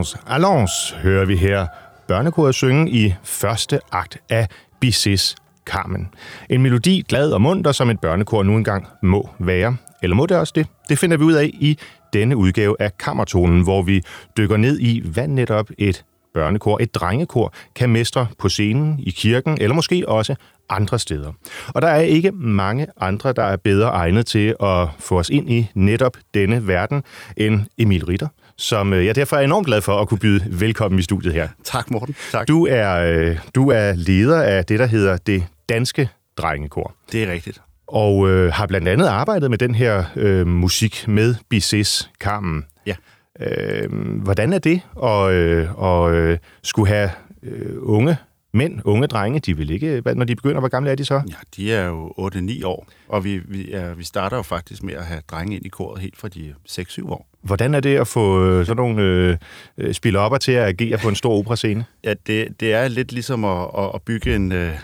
Allons, allons, hører vi her børnekoret synge i første akt af Bizets Carmen. En melodi glad og munter, som et børnekor nu engang må være. Eller må det også det? Det finder vi ud af i denne udgave af Kammertonen, hvor vi dykker ned i, hvad netop et børnekor, et drengekor, kan mestre på scenen, i kirken, eller måske også andre steder. Og der er ikke mange andre, der er bedre egnet til at få os ind i netop denne verden end Emil Ritter, som øh, jeg derfor er enormt glad for at kunne byde velkommen i studiet her. Tak, Morten. Tak. Du er, øh, du er leder af det, der hedder det Danske Drengekor. Det er rigtigt. Og øh, har blandt andet arbejdet med den her øh, musik med Bizets Carmen. Ja. Øh, hvordan er det at, øh, at øh, skulle have øh, unge mænd, unge drenge, de vil ikke, hvad- når de begynder, hvor gamle er de så? Ja, de er jo 8-9 år, og vi, vi, er, vi starter jo faktisk med at have drenge ind i koret helt fra de 6-7 år. Hvordan er det at få øh, sådan nogle øh, øh, spillopper til at agere på en stor operascene? Ja, det, det er lidt ligesom at, at, at bygge en... Øh,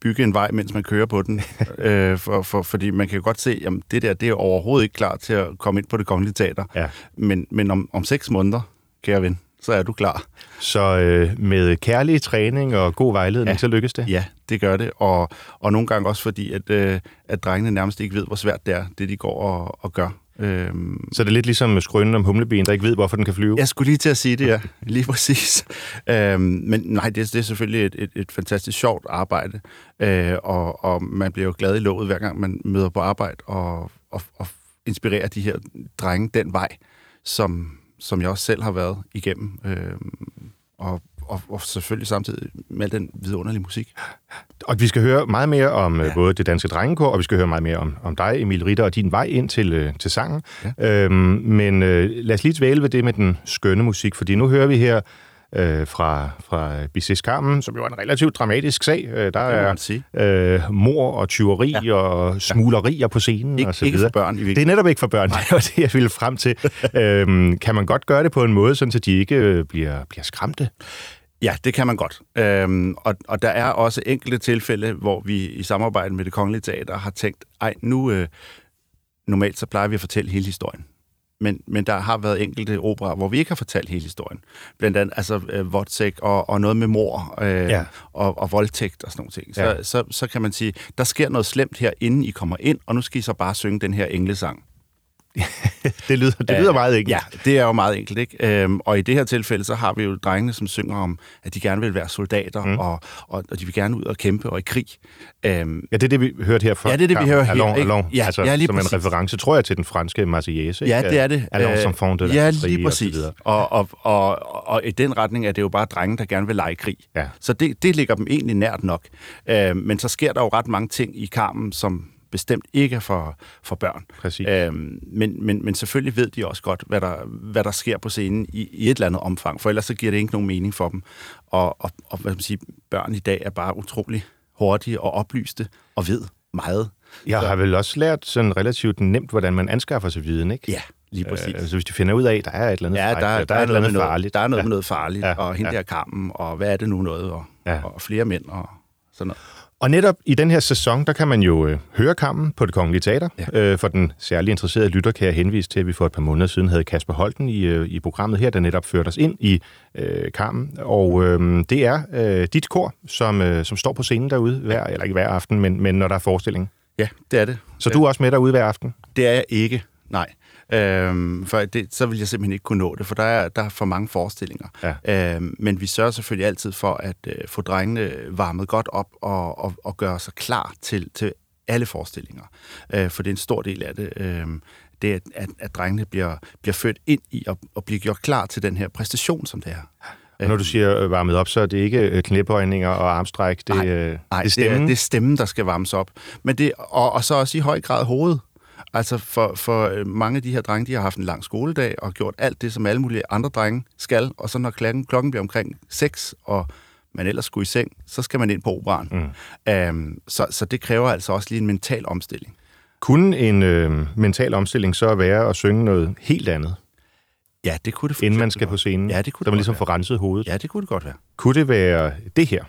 bygge en vej, mens man kører på den. øh, for, for, fordi man kan jo godt se, at det der det er overhovedet ikke klar til at komme ind på det kongelige teater. Ja. Men, men om, om seks måneder, kære ven, så er du klar. Så øh, med kærlig træning og god vejledning, ja. Så lykkes det? Ja, det gør det. Og, og nogle gange også fordi, at, øh, at drengene nærmest ikke ved, hvor svært det er, det de går og, og gør. Øhm, Så det er lidt ligesom skrønen om humleben, der ikke ved, hvorfor den kan flyve? Jeg skulle lige til at sige det, ja. Lige præcis. Øhm, men nej, det, det er selvfølgelig et, et, et fantastisk sjovt arbejde, øh, og, og man bliver jo glad i låget, hver gang man møder på arbejde, og, og, og inspirerer de her drenge den vej, som, som jeg også selv har været igennem. Øhm, og, og, og selvfølgelig samtidig med den vidunderlige musik. Og vi skal høre meget mere om ja. Ja. både det danske drengekor, og vi skal høre meget mere om, om dig, Emil Ritter, og din vej ind til, øh, til sangen. Ja. Øhm, men øh, lad os lige dvæle ved det med den skønne musik, fordi nu hører vi her øh, fra, fra Bizets Carmen, som jo er en relativt dramatisk sag. Øh, der er øh, mor og tyveri ja. og smuglerier på scenen Ikke, og så ikke videre. for børn i Det er netop ikke for børn, det var det, jeg ville frem til. øhm, kan man godt gøre det på en måde, sådan, så de ikke øh, bliver, bliver skræmte? Ja, det kan man godt. Øhm, og, og der er også enkelte tilfælde, hvor vi i samarbejde med det Kongelige Teater har tænkt, ej, nu øh, normalt så plejer vi at fortælle hele historien. Men, men der har været enkelte operer, hvor vi ikke har fortalt hele historien. Blandt andet altså øh, Vodsæk og, og noget med mor øh, Ja. og, og voldtægt og sådan nogle ting. Så, Ja. ja. så, så kan man sige, der sker noget slemt her, inden I kommer ind, og nu skal I så bare synge den her englesang. Det lyder, det lyder meget enkelt. Ja, det er jo meget enkelt, ikke? Øhm, og i det her tilfælde, så har vi jo drengene, som synger om, at de gerne vil være soldater, mm. og, og, og de vil gerne ud og kæmpe og i krig. Øhm, Ja, det er det, vi hørte her fra. Ja, det er det, vi hører her, Allons, allons. Ja, altså, ja, lige som en præcis. reference, tror jeg, til den franske Marseillaise. ja, det er det. Allons Øh, enfants de la Ja, lige præcis. Og, og, og, og, og i den retning er det jo bare drenge, der gerne vil lege i krig. Ja. Så det, det ligger dem egentlig nært nok. Øh, men så sker der jo ret mange ting i karmen, som bestemt ikke er for, for børn. Præcis. Øhm, men, men, men selvfølgelig ved de også godt, hvad der, hvad der sker på scenen i, i et eller andet omfang, for ellers så giver det ikke nogen mening for dem. Og, og, og hvad man sige, børn i dag er bare utrolig hurtige og oplyste og ved meget. Jeg har vel også lært sådan relativt nemt, hvordan man anskaffer sig viden, ikke? Ja, lige præcis. Øh, altså, hvis de finder ud af, at der er et eller andet, Ja, der, frækt, der, der, er eller noget noget, farligt. der er noget ja. med noget farligt, Ja, og hende ja. der kampen, og hvad er det nu noget, og, ja. og flere mænd, og sådan noget. Og netop i den her sæson, der kan man jo øh, høre kampen på det Kongelige Teater. Ja. Øh, for den særlig interesserede lytter kan jeg henvise til, at vi for et par måneder siden havde Kasper Holten i, øh, i programmet her, der netop førte os ind i øh, kampen. Og øh, det er øh, dit kor, som, øh, som står på scenen derude, hver, eller ikke hver aften, men, men når der er forestilling. Ja, det er det. Så du er også med derude hver aften? Det er jeg ikke, nej. Øhm, for det, så vil jeg simpelthen ikke kunne nå det, for der er, der er for mange forestillinger. Ja. Øhm, men vi sørger selvfølgelig altid for at øh, få drengene varmet godt op og, og, og gøre sig klar til, til alle forestillinger. Øh, for det er en stor del af det. Øh, det er, at, at drengene bliver, bliver født ind i og, og bliver gjort klar til den her præstation, som det er. Og når du siger øh, varmet op, så er det ikke øh, knæbøjninger og armstræk, det, Nej, øh, Nej, det er stemmen. Det er, det er stemmen, der skal varmes op. Men det, og, og så også i høj grad hovedet. Altså for, for øh, mange af de her drenge, de har haft en lang skoledag og gjort alt det, som alle mulige andre drenge skal. Og så når klokken, klokken bliver omkring 6, og man ellers skulle i seng, så skal man ind på operan. Mm. Um, så, så det kræver altså også lige en mental omstilling. Kunne en øh, mental omstilling så være at synge noget helt andet, Ja, det kunne det inden man skal på scenen? Ja, det kunne Så det man ligesom være. får renset hovedet. Ja, det kunne det godt være. Kunne det være det her?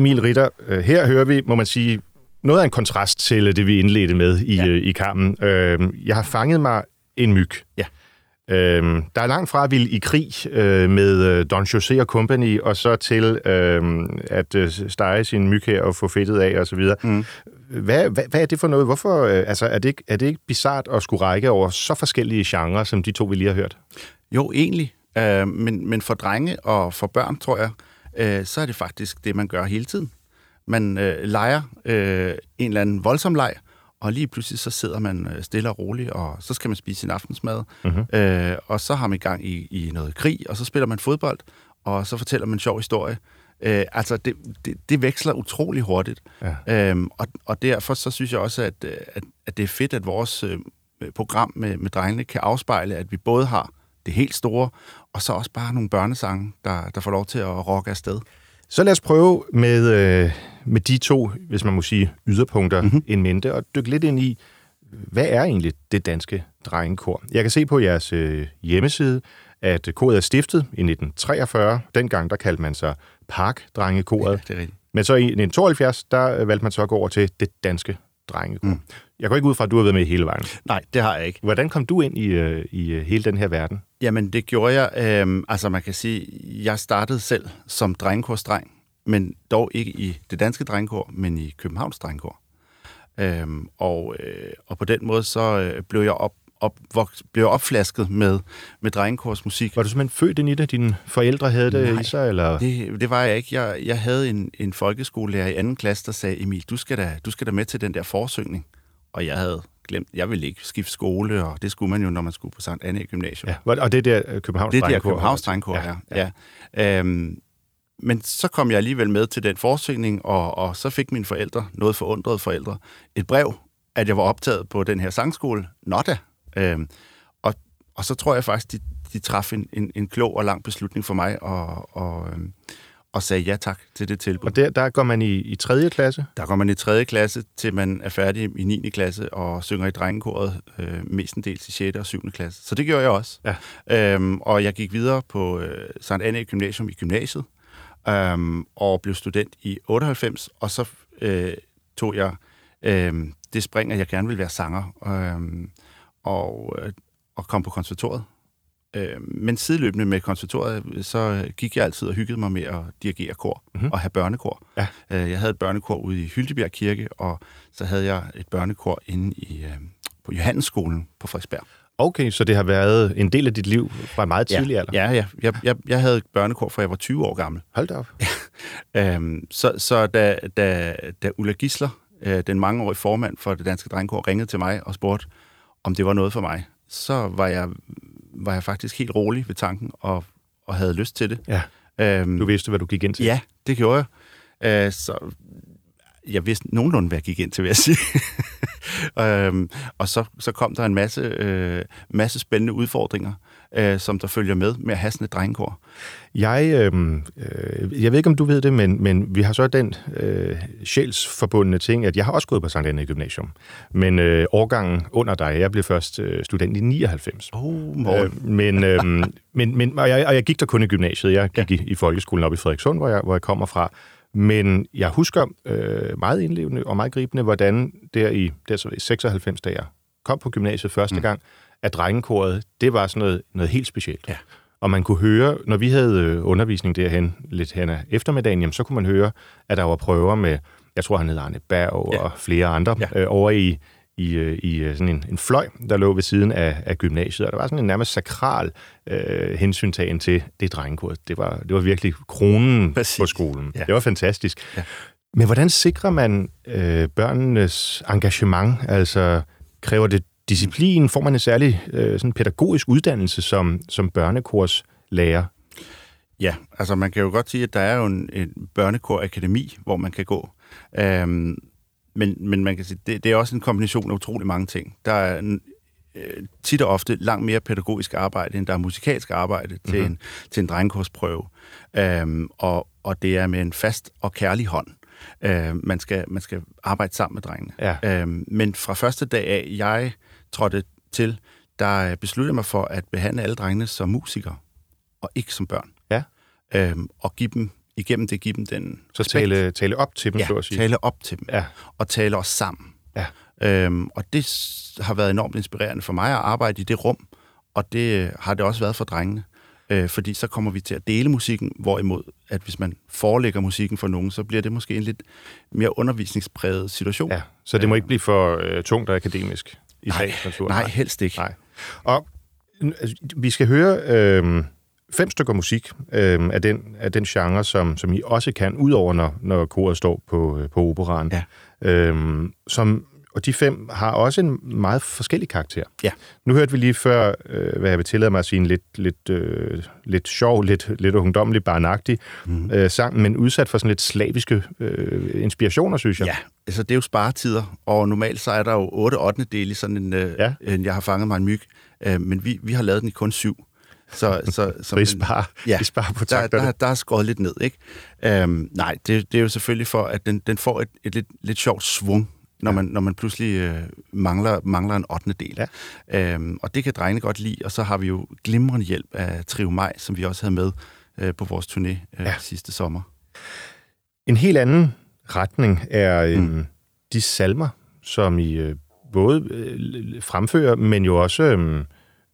Emil Ritter, øh, her hører vi, må man sige, noget af en kontrast til det, vi indledte med i, ja. øh, i kampen. Øh, jeg har fanget mig en myg. Ja. Øh, der er langt fra at ville i krig øh, med øh, Don José og company, og så til øh, at øh, stege sin myg her og få fedtet af osv. Mm. Hvad, hvad, hvad er det for noget? Hvorfor, øh, altså, er, det ikke, er det ikke bizart at skulle række over så forskellige genrer, som de to, vi lige har hørt? Jo, egentlig. Øh, men, men for drenge og for børn, tror jeg, øh, så er det faktisk det, man gør hele tiden. Man øh, leger øh, en eller anden voldsom leg, og lige pludselig så sidder man øh, stille og roligt, og så skal man spise sin aftensmad, uh-huh. øh, og så har man i gang i, i noget krig, og så spiller man fodbold, og så fortæller man en sjov historie. Øh, altså, det, det, det veksler utrolig hurtigt. Ja. Øhm, og, og derfor så synes jeg også, at, at, at det er fedt, at vores øh, program med, med drengene kan afspejle, at vi både har det helt store, og så også bare nogle børnesange, der, der får lov til at rocke afsted. Så lad os prøve med, øh, med de to, hvis man må sige, yderpunkter mm-hmm. en mente, og dykke lidt ind i, hvad er egentlig det danske drengekor? Jeg kan se på jeres øh, hjemmeside, at koret er stiftet i 1943. Dengang der kaldte man sig Park-drengekoret. Ja, det er rigtigt. Men så i 1972, der valgte man så at gå over til det danske drengekor. Mm. Jeg går ikke ud fra, at du har været med hele vejen. Nej, det har jeg ikke. Hvordan kom du ind i, øh, i øh, hele den her verden? Jamen, det gjorde jeg. Øh, altså, man kan sige, jeg startede selv som drengekorsdreng, men dog ikke i det danske drengekor, men i Københavns drengekor. Øhm, og, øh, og på den måde så øh, blev jeg op, op, vok, blev opflasket med, med drengekorsmusik. Var du simpelthen født ind i det? Dine forældre havde det Nej, i sig? Eller? Det, det var jeg ikke. Jeg, jeg havde en, en folkeskolelærer i anden klasse, der sagde, Emil, du skal, da, du skal da med til den der forsøgning. Og jeg havde glemt, jeg ville ikke skifte skole, og det skulle man jo, når man skulle på Sankt Anne Gymnasium. Ja, og det er der Københavns Det er der Københavns Drengkor, ja. ja. ja. Øhm, men så kom jeg alligevel med til den forsøgning, og, og så fik mine forældre, noget forundrede forældre, et brev, at jeg var optaget på den her sangskole, Notta. Øhm, og, og så tror jeg faktisk, de, de traf en, en, en klog og lang beslutning for mig, og, og, øhm, og sagde ja tak til det tilbud. Og der, der går man i, i 3. klasse? Der går man i 3. klasse, til man er færdig i 9. klasse og synger i drengekoret øh, mestendels i 6. og 7. klasse. Så det gjorde jeg også. Ja. Øhm, og jeg gik videre på øh, Sankt Anne Gymnasium i gymnasiet, øhm, og blev student i 98, og så øh, tog jeg øh, det spring, at jeg gerne ville være sanger, øh, og, øh, og kom på konservatoriet. Øh, men sideløbende med konservatoriet, så gik jeg altid og hyggede mig med at dirigere kor mm-hmm. og have børnekor. Ja. Øh, jeg havde et børnekor ude i Hyldebjerg Kirke, og så havde jeg et børnekor inde i, øh, på Johannesskolen på Frederiksberg. Okay, så det har været en del af dit liv fra meget tidlig ja, alder? Ja, ja. Jeg, jeg, jeg havde børnekor, fra jeg var 20 år gammel. Hold da op. øhm, så så da, da, da Ulla Gisler, øh, den mangeårige formand for det danske drengekor, ringede til mig og spurgte, om det var noget for mig, så var jeg, var jeg faktisk helt rolig ved tanken og, og havde lyst til det. Ja. Øhm, du vidste, hvad du gik ind til? Ja, det gjorde jeg. Øh, så jeg vidste nogenlunde, hvad jeg gik ind til, vil jeg sige. øhm, og så, så kom der en masse, øh, masse spændende udfordringer, øh, som der følger med med at have sådan et drengekor. Jeg, øh, øh, jeg ved ikke, om du ved det, men, men vi har så den øh, sjælsforbundne ting, at jeg har også gået på Sankt Anne Gymnasium. Men øh, årgangen under dig, jeg blev først øh, student i 99. Oh, øh, men, øh, men, men, og, jeg, og jeg gik der kun i gymnasiet. Jeg gik ja. i, i folkeskolen op i Frederikssund, hvor jeg, hvor jeg kommer fra. Men jeg husker øh, meget indlevende og meget gribende, hvordan der i, der så i 96, da jeg kom på gymnasiet første mm. gang, at drengekoret, det var sådan noget, noget helt specielt. Ja. Og man kunne høre, når vi havde øh, undervisning derhen lidt hen af eftermiddagen, jamen, så kunne man høre, at der var prøver med, jeg tror han hed Arne Berg ja. og flere andre, ja. øh, over i, i, øh, i øh, sådan en, en fløj, der lå ved siden af, af gymnasiet, og der var sådan en nærmest sakral øh, hensyntagen til det drengekurs. Det var, det var virkelig kronen Præcis. på skolen. Ja. Det var fantastisk. Ja. Men hvordan sikrer man øh, børnenes engagement? Altså, kræver det disciplin? Får man en særlig øh, sådan pædagogisk uddannelse som, som børnekorslærer? Ja, altså man kan jo godt sige, at der er jo en, en børnekorakademi, hvor man kan gå. Øhm, men, men man kan sige, det, det er også en kombination af utrolig mange ting. Der er en, øh, tit og ofte langt mere pædagogisk arbejde, end der er musikalsk arbejde til, mm-hmm. en, til en drengekursprøve. Øhm, og, og det er med en fast og kærlig hånd. Øh, man, skal, man skal arbejde sammen med drengene. Ja. Øhm, men fra første dag af, jeg trådte til, der besluttede jeg mig for at behandle alle drengene som musikere, og ikke som børn. Ja. Øhm, og give dem igennem det give dem den Så tale, tale op til dem, ja, så at sige. tale op til dem, Ja. og tale os sammen. Ja. Øhm, og det har været enormt inspirerende for mig at arbejde i det rum, og det øh, har det også været for drengene. Øh, fordi så kommer vi til at dele musikken, hvorimod at hvis man forelægger musikken for nogen, så bliver det måske en lidt mere undervisningspræget situation. Ja, så det må ikke blive for øh, tungt og akademisk i sagens natur. nej, helst ikke. Nej. Og øh, altså, vi skal høre øh, fem stykker musik øh, af, den, af den genre, som, som I også kan, udover når, når koret står på, øh, på operan. Ja. Øh, som, og de fem har også en meget forskellig karakter. Ja. Nu hørte vi lige før, øh, hvad jeg vil tillade mig at sige, en lidt, lidt, øh, lidt sjov, lidt, lidt ungdommelig, barnagtig mm. øh, sang, men udsat for sådan lidt slaviske øh, inspirationer, synes jeg. Ja, altså det er jo sparetider, og normalt så er der jo 8 8. del i sådan en, øh, Ja. en jeg har fanget mig en myg, øh, men vi, vi har lavet den i kun syv. Så, så, så Så I sparer, ja, I sparer på der, der, der er skåret lidt ned, ikke? Øhm, nej, det, det er jo selvfølgelig for, at den, den får et, et lidt, lidt sjovt svung, når, man, når man pludselig øh, mangler, mangler en 8. del. Ja. Øhm, og det kan drengene godt lide, og så har vi jo glimrende hjælp af Trio Maj, som vi også havde med øh, på vores turné øh, Ja. ja. sidste sommer. En helt anden retning er øh, mm. de salmer, som I øh, både øh, fremfører, men jo også øh,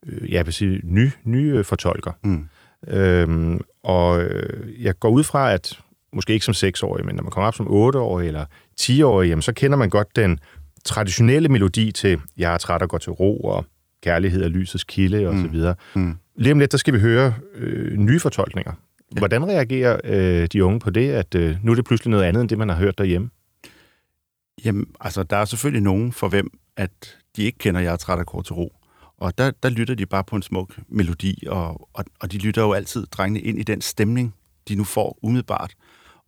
øh, jeg vil sige, ny, nye øh, fortolker. Mm. Øhm, og øh, jeg går ud fra, at måske ikke som seksårig, men når man kommer op som otteårig eller tiårig, jamen, så kender man godt den traditionelle melodi til Jeg er træt og går til ro, og Kærlighed er lysets kilde, og så videre. Mm. Lige om lidt, der skal vi høre øh, nye fortolkninger. Ja. Hvordan reagerer øh, de unge på det, at øh, nu er det pludselig noget andet, end det, man har hørt derhjemme? Jamen, altså, der er selvfølgelig nogen for hvem, at de ikke kender Jeg er træt af kort til ro. Og der, der lytter de bare på en smuk melodi, og, og, og de lytter jo altid, drengene, ind i den stemning, de nu får umiddelbart,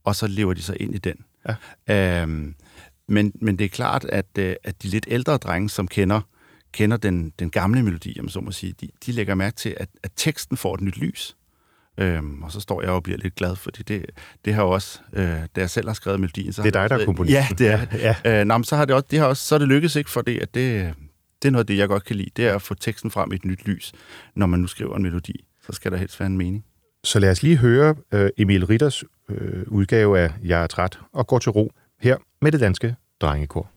og så lever de sig ind i den. Ja. Øhm, men, men det er klart, at, øh, at de lidt ældre drenge, som kender, kender den, den gamle melodi, jamen, så må sige, de, de lægger mærke til, at, at teksten får et nyt lys. Øhm, og så står jeg og bliver lidt glad, fordi det, det har også, øh, da jeg selv har skrevet melodien... Så Det er dig, der er komponisten. Ja, det er. Ja. Ja. Øh, nå, men så har det også, det har også, så er det lykkedes ikke, fordi at det, det er noget af det, jeg godt kan lide. Det er at få teksten frem i et nyt lys, når man nu skriver en melodi. Så skal der helst være en mening. Så lad os lige høre øh, Emil Ritters øh, udgave af Jeg er træt og går til ro her med det danske drengekor.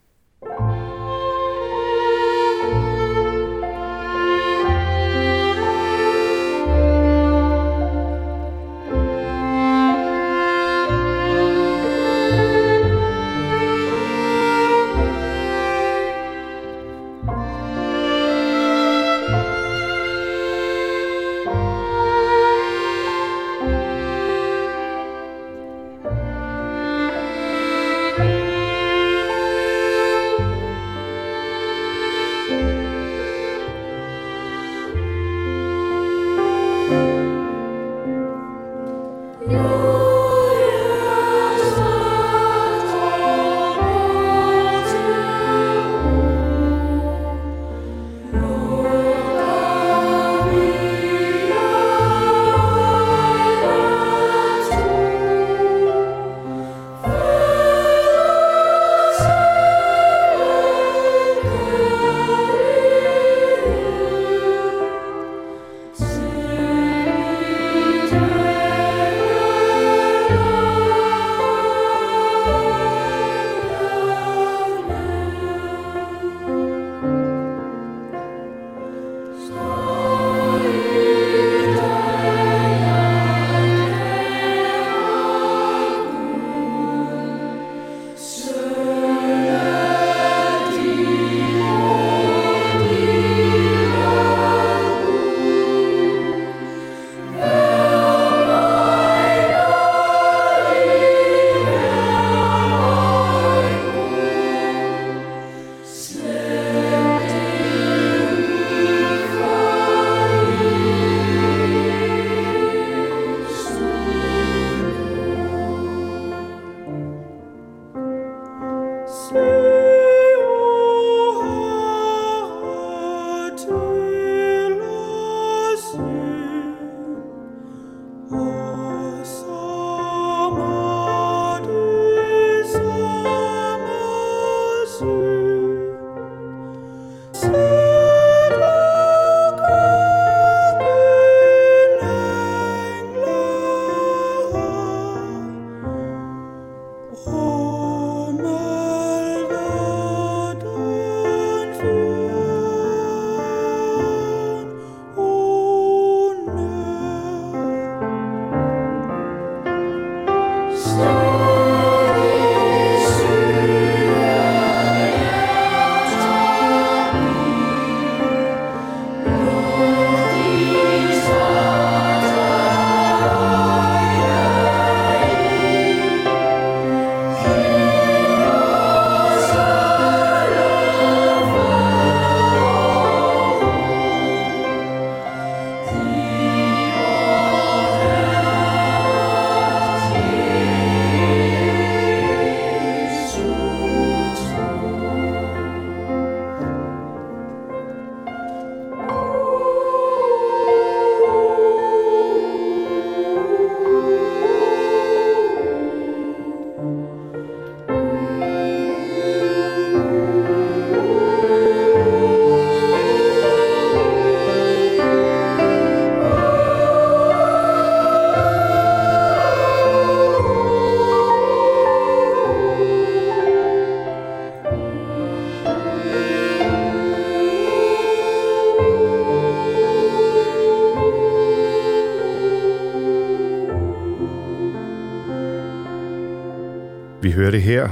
Vi hørte her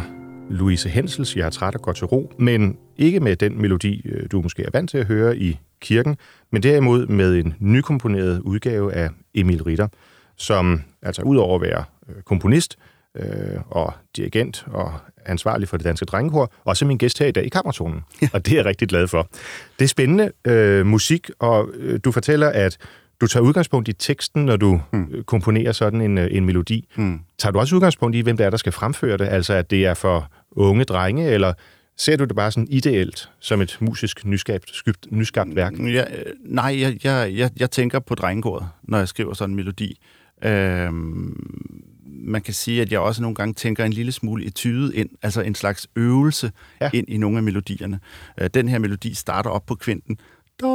Louise Hensels Jeg er træt og går til ro, men ikke med den melodi, øh, du måske er vant til at høre i kirken, men derimod med en nykomponeret udgave af Emil Ritter, som altså udover at være øh, komponist øh, og dirigent og ansvarlig for det danske drengekor, også min gæst her i dag i Kammertonen. Og det er jeg rigtig glad for. Det er spændende øh, musik, og øh, du fortæller, at du tager udgangspunkt i teksten, når du mm. komponerer sådan en, en melodi. Mm. Tager du også udgangspunkt i, hvem det er, der skal fremføre det? Altså, at det er for unge drenge, eller ser du det bare sådan ideelt, som et musisk nyskabt, skybt, nyskabt værk? Ja, nej, jeg, jeg, jeg, jeg tænker på drengekoret, når jeg skriver sådan en melodi. Øhm, man kan sige, at jeg også nogle gange tænker en lille smule etyde ind, altså en slags øvelse ja. ind i nogle af melodierne. Øh, den her melodi starter op på kvinten, da,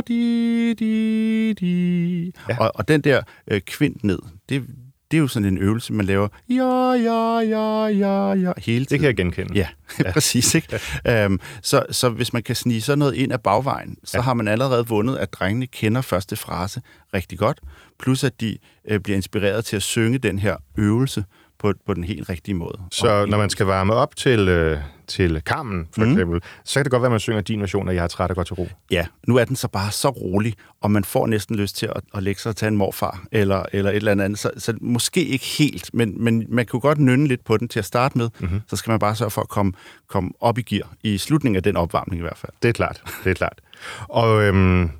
di, di, di. Ja. Og, og den der øh, kvint ned, det, det er jo sådan en øvelse, man laver ja, ja, ja, ja, ja, hele tiden. Det kan jeg genkende. Ja, ja. præcis. Ikke? Øhm, så, så hvis man kan snige sådan noget ind af bagvejen, så ja. har man allerede vundet, at drengene kender første frase rigtig godt, plus at de øh, bliver inspireret til at synge den her øvelse på, på den helt rigtige måde. Så når man skal varme op til, øh, til Carmen, for mm. eksempel, så kan det godt være, at man synger din version af Jeg er træt og går til ro. Ja, nu er den så bare så rolig, og man får næsten lyst til at, at lægge sig og tage en morfar, eller, eller et eller andet. Så, så måske ikke helt, men, men man kunne godt nynne lidt på den til at starte med. Mm-hmm. Så skal man bare sørge for at komme, komme op i gear, i slutningen af den opvarmning i hvert fald. Det er klart, det er klart. Og øhm,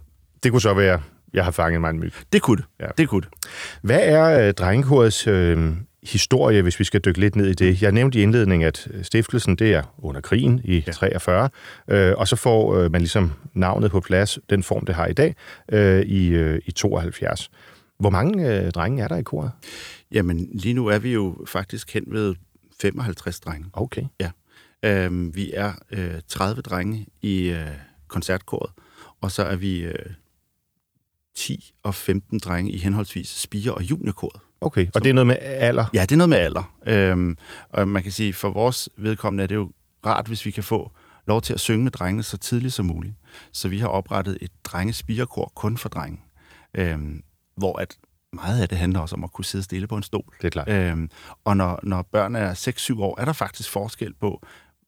det kunne så være jeg har fanget mig en myg. Det kunne det. Ja. Det kunne det. Hvad er øh, drengekorets øh, historie, hvis vi skal dykke lidt ned i det. Jeg nævnte i indledningen, at stiftelsen det er under krigen i ja. 43, øh, og så får øh, man ligesom navnet på plads, den form, det har i dag, øh, i, øh, i 72. Hvor mange øh, drenge er der i koret? Jamen, lige nu er vi jo faktisk hen ved 55 drenge. Okay. Ja. Øhm, vi er øh, 30 drenge i øh, koncertkoret, og så er vi øh, 10 og 15 drenge i henholdsvis spire- og juniorkoret. Okay, og det er noget med alder? Ja, det er noget med alder. Øhm, og man kan sige, for vores vedkommende er det jo rart, hvis vi kan få lov til at synge med drengene så tidligt som muligt. Så vi har oprettet et drengespirekor kun for drenge, øhm, hvor at meget af det handler også om at kunne sidde stille på en stol. Det er klart. Øhm, og når, når børn er 6-7 år, er der faktisk forskel på,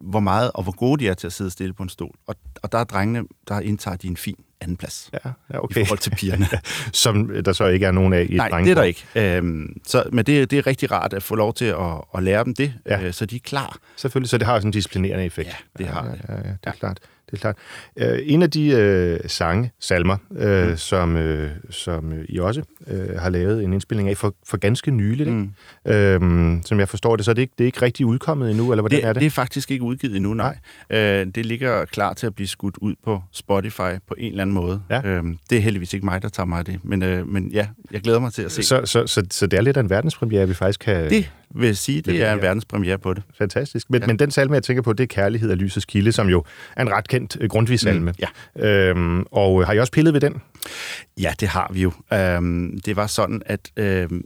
hvor meget og hvor gode de er til at sidde stille på en stol. Og, og der er drengene, der indtager de en fin anden plads. Ja, ja okay. I forhold til pigerne. Som der så ikke er nogen af i Nej, det er der ikke. Øhm, så, men det, det er rigtig rart at få lov til at, at lære dem det, ja. øh, så de er klar. Selvfølgelig, så det har sådan en disciplinerende effekt. Ja, det har det. Ja, ja, ja, det er ja. klart er klart. Øh, en af de øh, sange, salmer, øh, mm. som, øh, som I også øh, har lavet en indspilning af for, for ganske nyligt, mm. øh, som jeg forstår det, så er det ikke, det er ikke rigtig udkommet endnu, eller hvordan det, er det? Det er faktisk ikke udgivet endnu, nej. nej. Øh, det ligger klar til at blive skudt ud på Spotify på en eller anden måde. Ja. Øh, det er heldigvis ikke mig, der tager mig af det, men, øh, men ja, jeg glæder mig til at se. Så, så, så, så det er lidt af en verdenspremiere, vi faktisk kan... Det vil jeg sige, det er en verdenspremiere på det. Fantastisk. Men, ja. men den salme, jeg tænker på, det er Kærlighed af lysets kilde, som jo er en ret kendt øh, grundvis-salme. Mm, ja. øhm, og har I også pillet ved den? Ja, det har vi jo. Øhm, det var sådan, at øhm,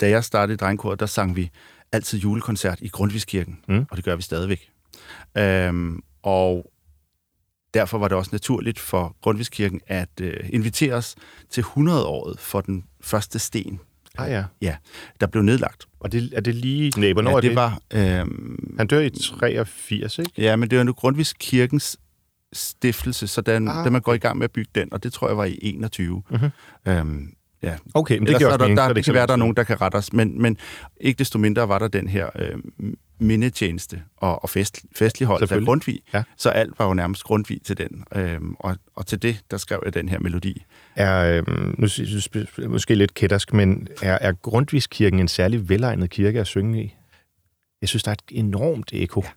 da jeg startede i Drengkoret, der sang vi altid julekoncert i Grundviskirken, mm. og det gør vi stadigvæk. Øhm, og derfor var det også naturligt for Grundviskirken at øh, invitere os til 100-året for den første sten Ah ja. Ja, der blev nedlagt. Og det, er det lige... Nej, hvornår ja, det? det var... Øh, Han dør i 83, ikke? Ja, men det var nu Grundtvigs kirkens stiftelse, så den, ah, da man går i gang med at bygge den, og det tror jeg var i 21. Mm-hmm. Øhm, ja. Okay, men det, Ellers, der, der, der, det kan være, der er nogen, der kan rette os, men, men ikke desto mindre var der den her øh, mindetjeneste og, og fest, festlig hold af Grundtvig, ja. så alt var jo nærmest Grundtvig til den. Øhm, og, og til det, der skrev jeg den her melodi. Er, øhm, nu synes jeg måske lidt kættersk, men er, er Grundtvigskirken en særlig velegnet kirke at synge i? Jeg synes, der er et enormt eko. Ja.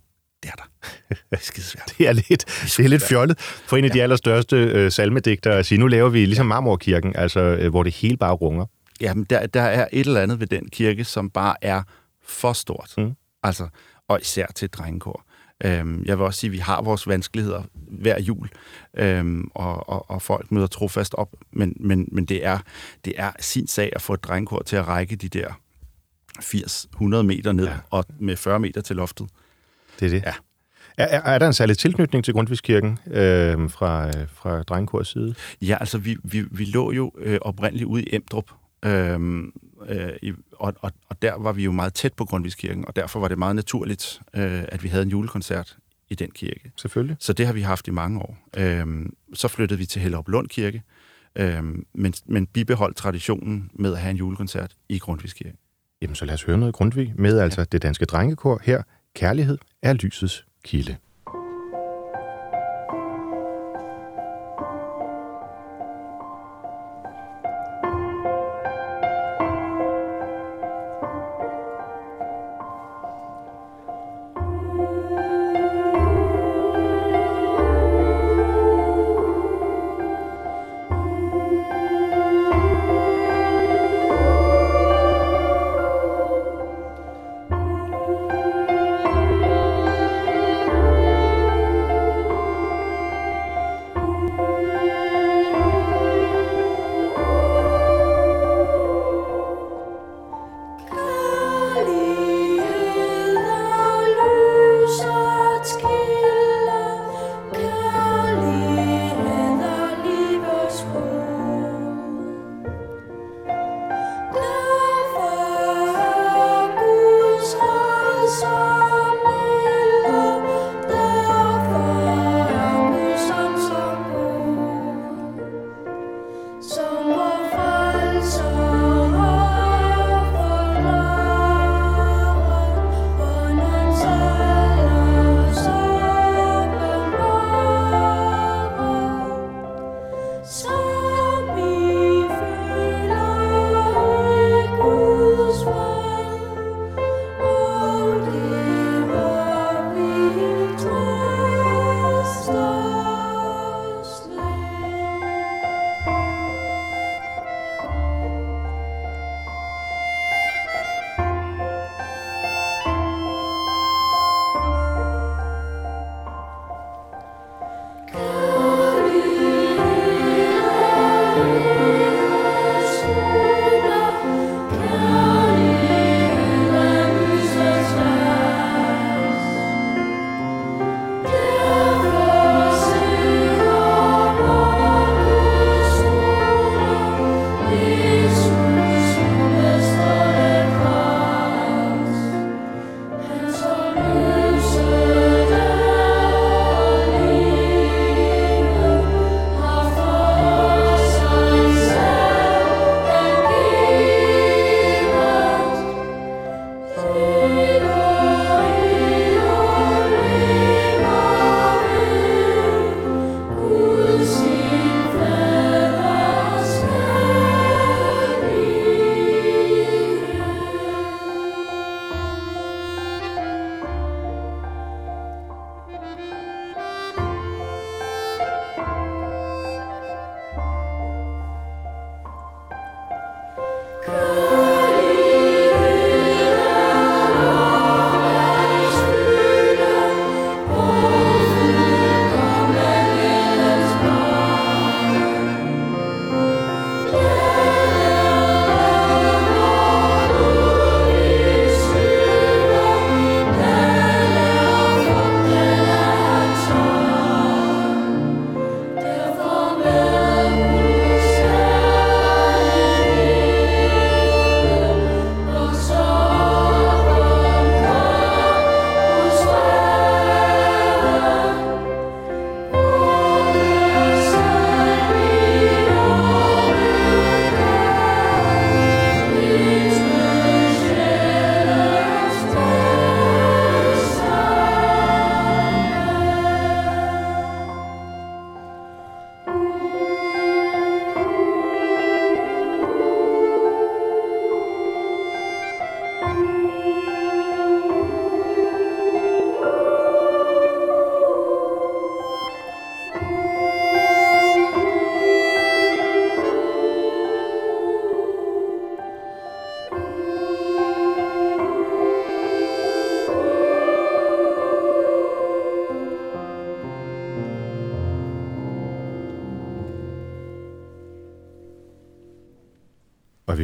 Det er der. Det er skidesvært. det er lidt, det er lidt fjollet for en af de ja. allerstørste øh, salmedigtere at sige, nu laver vi ligesom Marmorkirken, altså øh, hvor det hele bare runger. Jamen, der, der er et eller andet ved den kirke, som bare er for stort. Mm. Altså, og især til drengekor. Øhm, jeg vil også sige, at vi har vores vanskeligheder hver jul, øhm, og, og, og folk møder trofast op, men, men, men det, er, det er sin sag at få et drengekor til at række de der 80-100 meter ned, ja. og med 40 meter til loftet. Det er det. Ja. Er, er, er der en særlig tilknytning til Grundtvigskirken øh, fra, fra Drengekors side? Ja, altså vi, vi, vi lå jo øh, oprindeligt ude i Emdrup, øh, øh, i, og, og, og der var vi jo meget tæt på Grundtvigskirken, og derfor var det meget naturligt, øh, at vi havde en julekoncert i den kirke. Selvfølgelig. Så det har vi haft i mange år. Øh, så flyttede vi til Hellerup Lund Kirke, øh, men, men bibeholdt traditionen med at have en julekoncert i Grundtvigskirken. Jamen, så lad os høre noget Grundtvig med altså det danske drengekor her. Kærlighed er lysets kilde.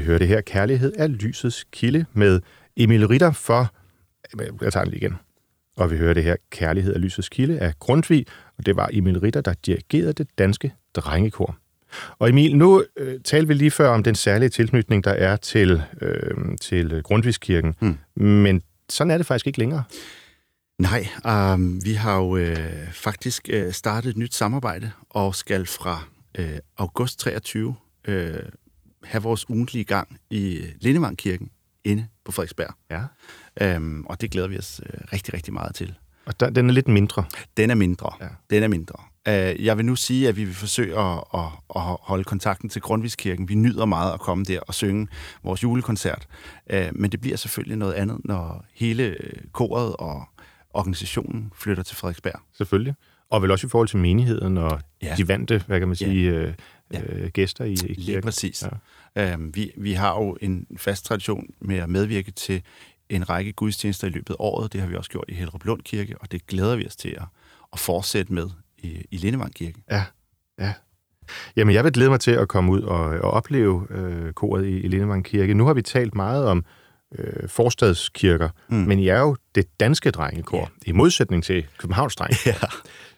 Og vi hører det her, Kærlighed er lysets kilde med Emil Ritter for... Jeg tager den lige igen. Og vi hører det her, Kærlighed er lysets kilde af Grundtvig, og det var Emil Ritter, der dirigerede det danske drengekor. Og Emil, nu øh, talte vi lige før om den særlige tilknytning, der er til, øh, til Grundtvigskirken, mm. men sådan er det faktisk ikke længere. Nej, um, vi har jo øh, faktisk øh, startet et nyt samarbejde, og skal fra øh, august 23 øh, have vores ugentlige gang i Lindevangkirken inde på Frederiksberg. Ja. Um, og det glæder vi os øh, rigtig, rigtig meget til. Og der, den er lidt mindre. Den er mindre. Ja. Den er mindre. Uh, jeg vil nu sige, at vi vil forsøge at, at, at holde kontakten til Grundtvigskirken. Vi nyder meget at komme der og synge vores julekoncert. Uh, men det bliver selvfølgelig noget andet, når hele øh, koret og organisationen flytter til Frederiksberg. Selvfølgelig. Og vel også i forhold til menigheden og Ja. ja. de vante, hvad kan man Ja. sige, øh, Ja. øh, gæster i, i Lige kirken. præcis. Ja. Um, vi, vi har jo en fast tradition med at medvirke til en række gudstjenester i løbet af året. Det har vi også gjort i Hellerup Lund Kirke, og det glæder vi os til at, at fortsætte med i, i Lindevang Kirke. Ja, ja. Jamen, jeg vil glæde mig til at komme ud og, og opleve øh, koret i, i Lindevang Kirke. Nu har vi talt meget om øh, forstadskirker, mm. men I er jo det danske drengekor, Ja. i modsætning til Københavns dreng. Ja.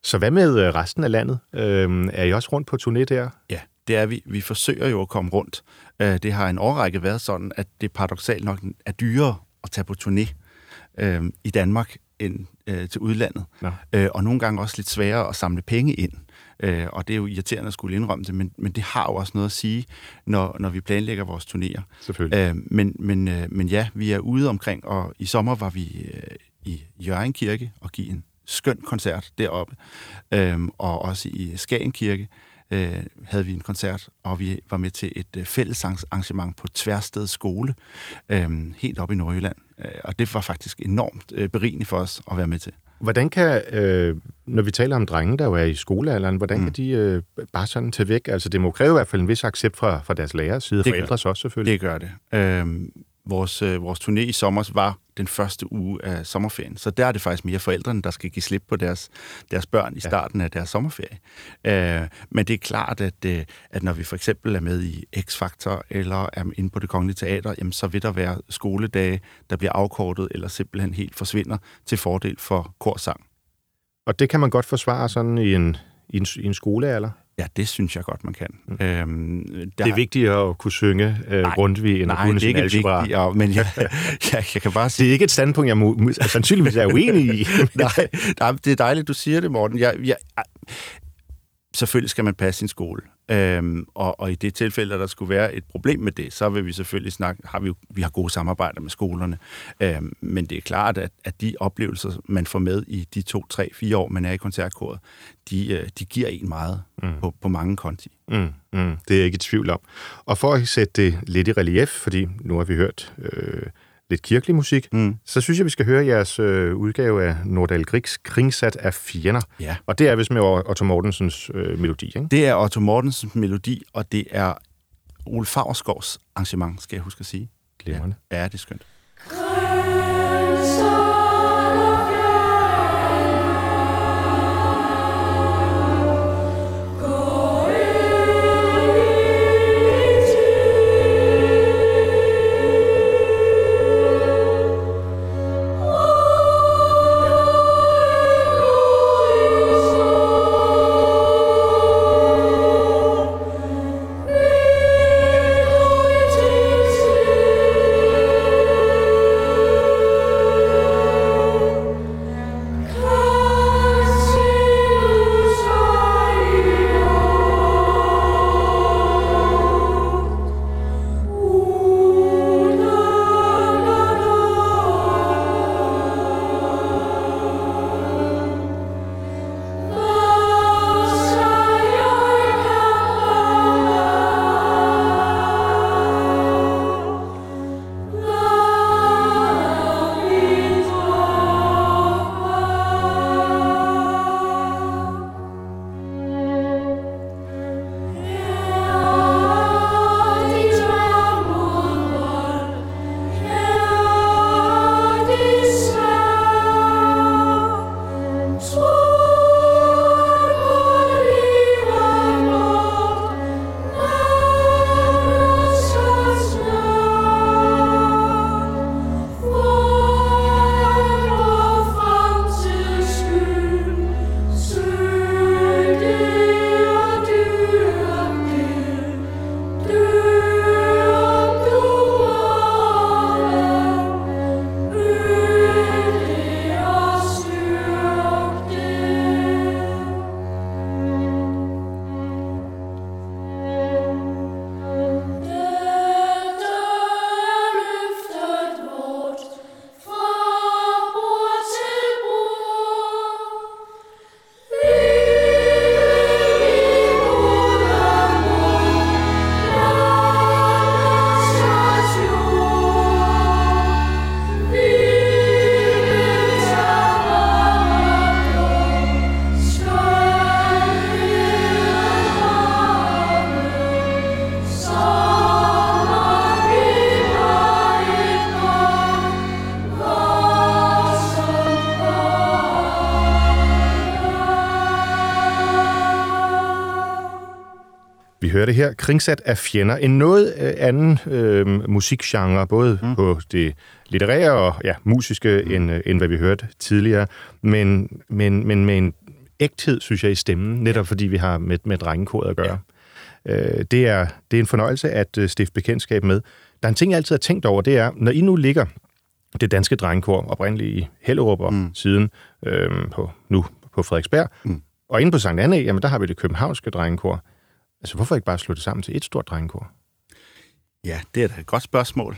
Så hvad med øh, resten af landet? Øh, er I også rundt på turné der? Ja, det er vi. Vi forsøger jo at komme rundt. Øh, Det har en årrække været sådan, at det paradoxalt nok er dyrere at tage på turné øh, i Danmark end øh, til udlandet. Nå. Øh, Og nogle gange også lidt sværere at samle penge ind. Øh, Og det er jo irriterende at skulle indrømme det, men, men det har jo også noget at sige, når, når vi planlægger vores turnéer. Selvfølgelig. Øh, men, men, øh, men ja, vi er ude omkring, og i sommer var vi øh, i Jørgen Kirke og give en skøn koncert deroppe. Øh, og også i Skagen Kirke øh, havde vi en koncert, og vi var med til et øh, fællessangsarrangement på Tværsted Skole, øh, helt oppe i Nordjylland. Øh, og det var faktisk enormt øh, berigende for os at være med til. Hvordan kan, øh, når vi taler om drenge, der jo er i skolealderen, hvordan mm. kan de øh, bare sådan tage væk? Altså, det må kræve i hvert fald en vis accept fra, fra deres lærers side, Det gør forældres også selvfølgelig. Det gør det. Øhm, vores, øh, vores turné i sommer var den første uge af sommerferien, så der er det faktisk mere forældrene, der skal give slip på deres, deres børn i starten af deres sommerferie. Øh, men det er klart, at, øh, at når vi for eksempel er med i X-Factor eller er inde på det kongelige teater, jamen, så vil der være skoledage, der bliver afkortet eller simpelthen helt forsvinder til fordel for korsang. Og det kan man godt forsvare sådan i en, i en, i en skolealder? Ja, det synes jeg godt, man kan. Mm. Øhm, der, Det er vigtigere at kunne synge øh, Grundtvig, end at Nej, kunne det er sin ikke algebra. vigtigt, og- men jeg, jeg, jeg kan bare sige, Det er ikke et standpunkt, jeg må, må- sandsynligvis er uenig i. nej, nej, det er dejligt, du siger det, Morten. Jeg, jeg, selvfølgelig skal man passe sin skole. Øhm, og, og i det tilfælde, at der skulle være et problem med det, så vil vi selvfølgelig snakke, har vi, vi har gode samarbejder med skolerne. Øhm, men det er klart, at, at de oplevelser, man får med i de to, tre, fire år, man er i koncertkoret, de, øh, de giver en meget mm. på, på mange konti. Mm, mm, det er jeg ikke i tvivl om. Og for at sætte det lidt i relief, fordi nu har vi hørt øh, lidt kirkelig musik, Mm. så synes jeg, vi skal høre jeres øh, udgave af Nordal Griegs Kringsat af fjender. Ja. Og det er vist med Otto Mortensens øh, melodi, ikke? Det er Otto Mortensens melodi, og det er Ole Fagerskovs arrangement, skal jeg huske at sige. Glimrende. Ja, det er skønt. Hørte her, Kringsat af fjender. En noget øh, anden øh, musikgenre, både mm. på det litterære og ja, musiske, mm. end, øh, end hvad vi hørte tidligere, men, men, men med en ægthed, synes jeg, i stemmen, netop fordi vi har med, med drengekoret at gøre. Ja. Øh, det, er, det er en fornøjelse at stifte bekendtskab med. Der er en ting, jeg altid har tænkt over, det er, når I nu ligger det danske drengekor, oprindeligt i Hellerup og mm. siden øh, på, nu på Frederiksberg, mm. og inde på Sankt Anne, jamen der har vi det københavnske drengekor. Altså, hvorfor ikke bare slå det sammen til et stort drengekor? Ja, det er da et godt spørgsmål.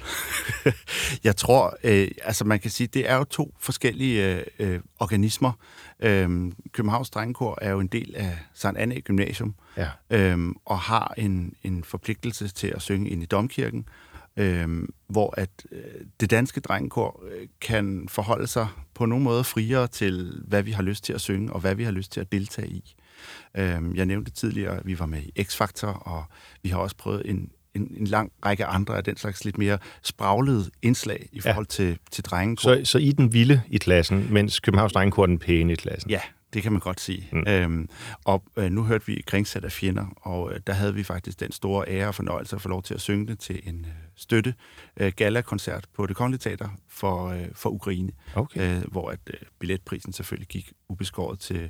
jeg tror, øh, altså man kan sige, det er jo to forskellige øh, øh organismer. Øh, Københavns Drengekor er jo en del af Sankt Anne Gymnasium, ja. øh, og har en, en forpligtelse til at synge ind i domkirken, øh, hvor at øh, det danske drengekor øh, kan forholde sig på nogen måde friere til, hvad vi har lyst til at synge, og hvad vi har lyst til at deltage i. Øh, jeg nævnte tidligere, at vi var med i X-Factor, og vi har også prøvet en, en, en lang række andre af den slags lidt mere spraglede indslag i forhold ja. til, til drengekor. Så, så I den vilde i klassen, mens Københavns Drengekor den pæne i klassen? Ja, det kan man godt sige. Mm. Øhm, og øh, nu hørte vi Kringsat af fjender, og øh, der havde vi faktisk den store ære og fornøjelse at få lov til at synge det til en øh, støtte øh, gala-koncert på det kongelige teater for, øh, for Ukraine, okay. øh, hvor at øh, billetprisen selvfølgelig gik ubeskåret til,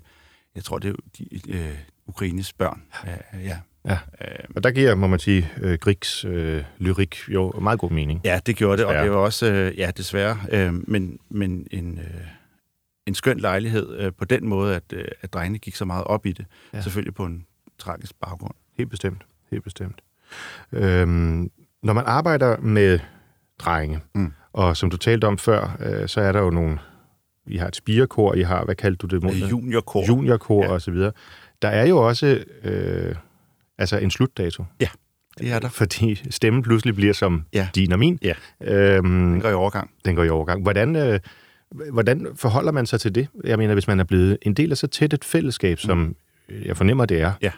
jeg tror det er de, øh, Ukraines børn. Øh, ja. Ja, øh, og der giver, må man sige, øh, Griegs øh, lyrik jo meget god mening. Ja, det gjorde det, og det var også, øh, ja, desværre, øh, men, men en, øh, en skøn lejlighed øh, på den måde, at, øh, at drengene gik så meget op i det. Ja. Selvfølgelig på en tragisk baggrund. Helt bestemt, helt bestemt. Øhm, når man arbejder med drenge, mm. og som du talte om før, øh, så er der jo nogle... I har et spirekor, I har, hvad kaldte du det? Mod? Juniorkor. Juniorkor ja. og så videre. Der er jo også øh, altså en slutdato. Ja, det er der. Fordi stemmen pludselig bliver som ja. din og min. Ja, øhm, den går i overgang. Den går i overgang. Hvordan, øh, hvordan forholder man sig til det? Jeg mener, hvis man er blevet en del af så tæt et fællesskab, som mm. jeg fornemmer, det er, ja.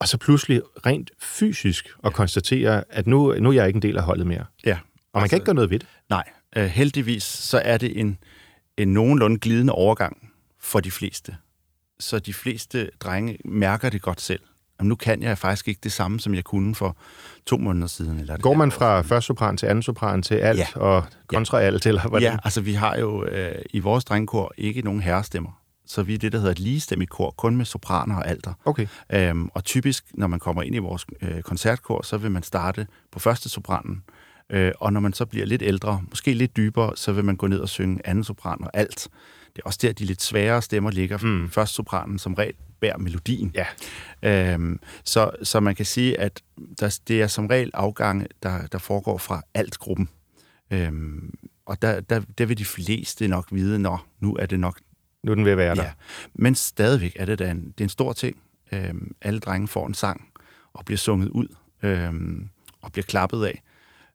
og så pludselig rent fysisk at ja. konstatere, at nu, nu er jeg ikke en del af holdet mere. Ja. Og man altså, kan ikke gøre noget ved det. Nej, uh, heldigvis så er det en, en nogenlunde glidende overgang for de fleste. Så de fleste drenge mærker det godt selv jamen nu kan jeg faktisk ikke det samme, som jeg kunne for to måneder siden. Eller Går man fra første sopran til anden sopran til alt ja. og kontra ja. alt? Eller hvordan? Ja, altså vi har jo øh, i vores drengekor ikke nogen herrestemmer. Så vi er det, der hedder et ligestemmigt kor, kun med sopraner og alter. Okay. Øhm, og typisk, når man kommer ind i vores øh, koncertkor, så vil man starte på første sopranen. Øh, og når man så bliver lidt ældre, måske lidt dybere, så vil man gå ned og synge anden sopran og alt. Det er også der, de lidt sværere stemmer ligger. Mm. Først sopranen som regel bærer melodien. Ja. Øhm, så, så man kan sige, at der, det er som regel afgange, der, der foregår fra alt-gruppen. Øhm, og der, der, der vil de fleste nok vide, når nu er det nok... Nu er den ved at være der. Ja. Men stadigvæk er det da en, det er en stor ting. Øhm, alle drenge får en sang og bliver sunget ud øhm, og bliver klappet af.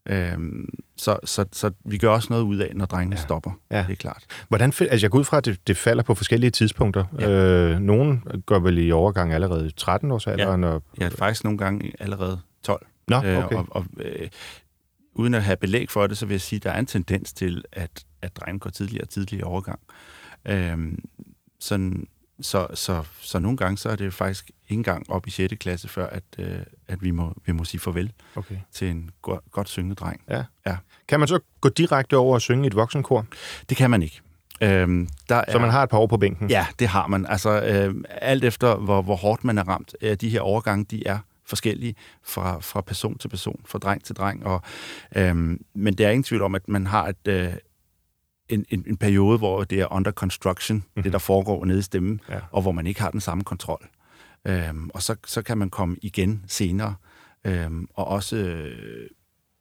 Øhm, så, så, så vi gør også noget ud af, når drengene ja. stopper. Ja. Det er klart. Hvordan, altså jeg går ud fra, at det, det falder på forskellige tidspunkter. Ja. Øh, nogen går vel i overgang allerede 13 års alderen? Ja. Og, ja, faktisk nogle gange allerede 12. Nå, okay. Øh, og, og, øh, uden at have belæg for det, så vil jeg sige, at der er en tendens til, at, at drenge går tidligere og tidligere overgang. Øh, sådan, så, så, så nogle gange så er det faktisk ikke engang op i 6. klasse, før at, øh, at vi, må, vi må sige farvel okay. til en go- godt syngende dreng. Ja. ja. Kan man så gå direkte over og synge i et voksenkor? Det kan man ikke. Øhm, der så er, man har et par år på bænken? Ja, det har man. Altså, øh, alt efter, hvor, hvor hårdt man er ramt, øh, de her overgange, de er forskellige fra, fra person til person, fra dreng til dreng. Og, øh, men det er ingen tvivl om, at man har et, øh, en, en, en periode, hvor det er under construction, mm-hmm. det der foregår nede i stemmen, ja. og hvor man ikke har den samme kontrol. Øhm, og så, så kan man komme igen senere, øhm, og også øh,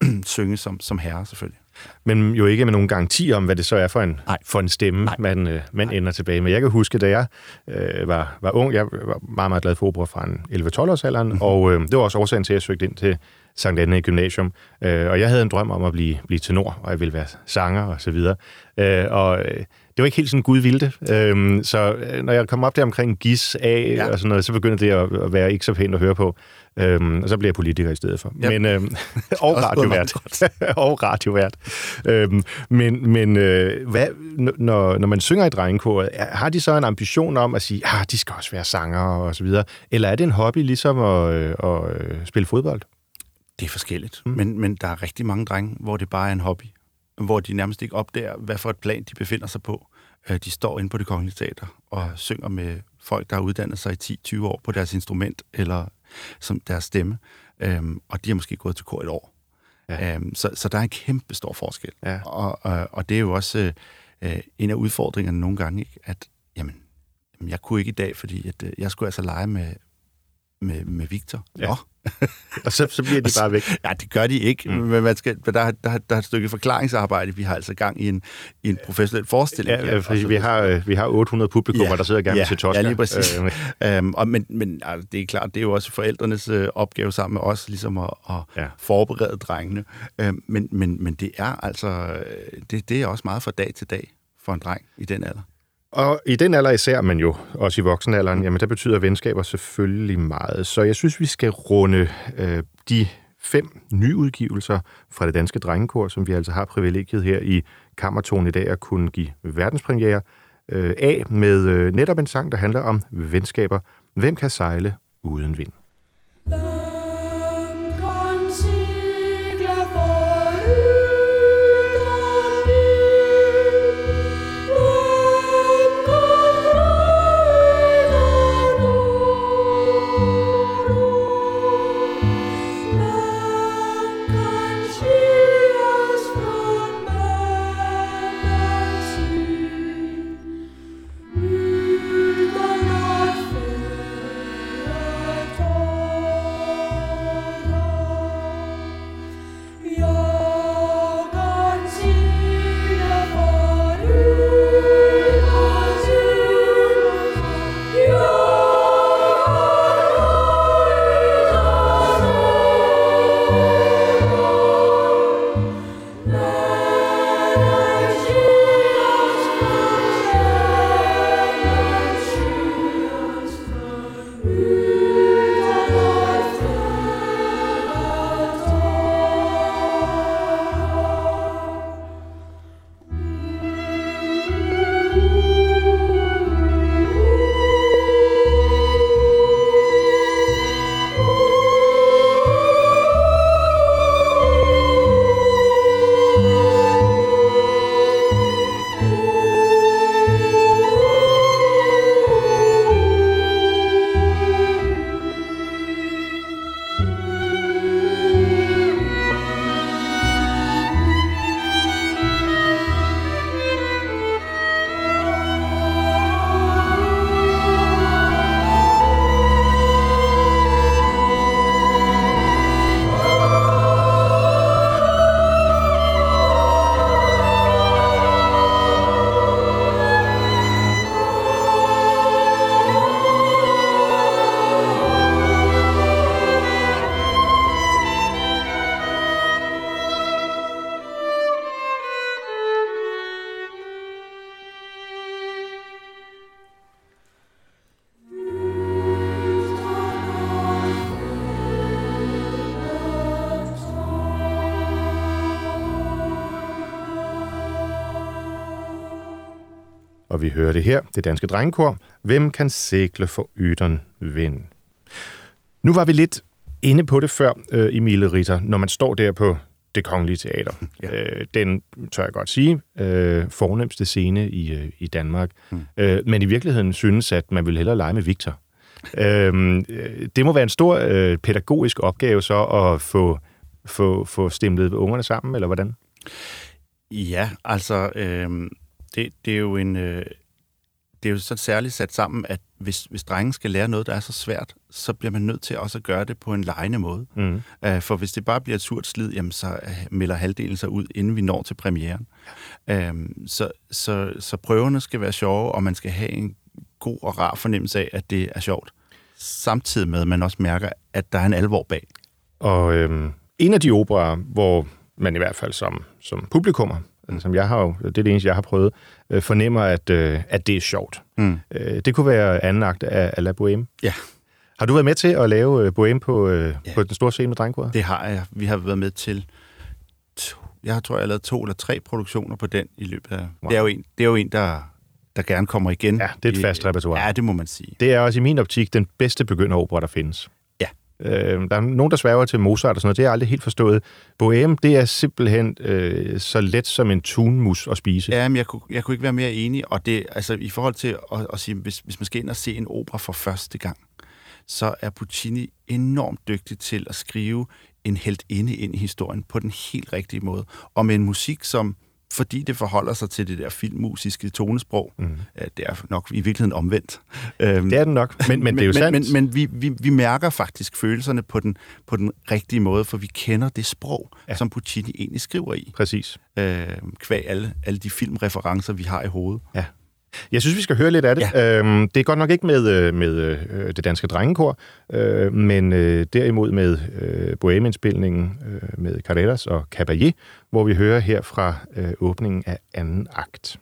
synge som, som herre selvfølgelig. Men jo ikke med nogen garanti om, hvad det så er for en, Nej. for en stemme, Nej. man, øh, man Nej. ender tilbage med. Jeg kan huske, da jeg øh, var, var ung, jeg var meget, meget glad for opera fra en 11-12 års alderen, mm-hmm. og øh, det var også årsagen til, at jeg søgte ind til Sankt Anne Gymnasium. Øh, og jeg havde en drøm om at blive, blive tenor, og jeg ville være sanger og så videre. Øh, og øh, det var ikke helt sådan Gud vilde. Øhm, så øh, når jeg kom op der omkring GIS A ja. og sådan noget, så begyndte det at, at være ikke så pænt at høre på. Øhm, og så blev jeg politiker i stedet for. Ja. Men, øhm, og radiovært. og radiovært. Øhm, men men øh, hvad, når, når man synger i drengekoret, har de så en ambition om at sige, at ah, de skal også være sanger og så videre? Eller er det en hobby ligesom at, øh, at, spille fodbold? Det er forskelligt. Mm. Men, men der er rigtig mange drenge, hvor det bare er en hobby hvor de nærmest ikke opdager, hvad for et plan de befinder sig på. Øh, de står inde på det kongelige teater og synger med folk, der har uddannet sig i 10-20 år på deres instrument eller som deres stemme, øhm, og de har måske gået til kor et år. Ja. Øhm, så, så der er en kæmpe stor forskel. Ja. Og, og, og det er jo også øh, en af udfordringerne nogle gange, ikke? at jamen, jamen, jeg kunne ikke i dag, fordi at, øh, jeg skulle altså lege med, med, med Victor. Ja. Nå, og så, så bliver de bare væk. Ja, det gør de ikke, mm. men man skal, der, der, der, der er et stykke forklaringsarbejde. Vi har altså gang i en, i en professionel forestilling. Ja, fordi vi har, øh, vi har 800 publikummer, ja, der sidder gerne ja, til Tosca. Ja, lige præcis. Øh, um, og, men men altså, det er klart, det er jo også forældrenes øh, opgave sammen med os, ligesom at, at ja. forberede drengene. Um, men, men, men det er altså, øh, det, det er også meget fra dag til dag for en dreng i den alder. Og i den alder især, men jo også i voksenalderen, jamen der betyder venskaber selvfølgelig meget. Så jeg synes, vi skal runde øh, de fem nyudgivelser fra det danske drengekor, som vi altså har privilegiet her i Kammertonen i dag at kunne give verdenspremiere øh, af med øh, netop en sang, der handler om venskaber. Hvem kan sejle uden vind? Og vi hører det her, det danske drengekor. Hvem kan sækle for yteren vind? Nu var vi lidt inde på det før, øh, Emile Ritter, når man står der på det kongelige teater. Ja. Øh, den, tør jeg godt sige, øh, fornemmeste scene i, øh, i Danmark. Mm. Øh, men i virkeligheden synes, at man vil hellere lege med Victor. Øhm, øh, det må være en stor øh, pædagogisk opgave så at få, få, få stemlet ungerne sammen, eller hvordan? Ja, altså... Øh det, det er jo en... Øh, det er jo så særligt sat sammen, at hvis, hvis drengen skal lære noget, der er så svært, så bliver man nødt til også at gøre det på en lejende måde. Mm. Uh, for hvis det bare bliver et surt slid, jamen, så uh, melder halvdelen sig ud, inden vi når til premieren. Uh, så, så, så prøverne skal være sjove, og man skal have en god og rar fornemmelse af, at det er sjovt. Samtidig med, at man også mærker, at der er en alvor bag. Og øhm, en af de operer, hvor man i hvert fald som, som publikummer, mm. som jeg har jo, det er det eneste, jeg har prøvet, øh, fornemmer, at, øh, at det er sjovt. Mm. Øh, det kunne være anden akt af, af La Boheme. Ja. Har du været med til at lave øh, Boheme på, øh, Ja. på den store scene med drengkoret? Det har jeg. Vi har været med til... To, jeg tror, jeg har lavet to eller tre produktioner på den i løbet af... Wow. Det er jo en, det er jo en der, der gerne kommer igen. Ja, det er et fast repertoire. Ja, det må man sige. Det er også i min optik den bedste begynderopera, der findes. Øh, der er nogen, der sværger til Mozart og sådan noget. Det har jeg aldrig helt forstået. Bohème, det er simpelthen øh, så let som en tunmus at spise. Ja, men jeg kunne, jeg kunne ikke være mere enig, og det, altså i forhold til at, at sige, hvis, hvis man skal ind og se en opera for første gang, så er Puccini enormt dygtig til at skrive en helt inde ind i historien på den helt rigtige måde, og med en musik, som fordi det forholder sig til det der filmmusiske tonesprog. Mm. Det er nok i virkeligheden omvendt. Øhm, Det er den nok, men, men det er jo men, sandt. Men, men vi, vi, vi mærker faktisk følelserne på den, på den rigtige måde, for vi kender det sprog, ja. som Puccini egentlig skriver i. Præcis. Øh, kvæg alle, alle de filmreferencer, vi har i hovedet. Ja. Jeg synes, vi skal høre lidt af det. Ja. Øhm, det er godt nok ikke med, øh, med øh, det danske drengekor, øh, men øh, derimod med øh, Bohème-indspilningen øh, med Carreras og Caballé, hvor vi hører her fra øh, åbningen af anden akt.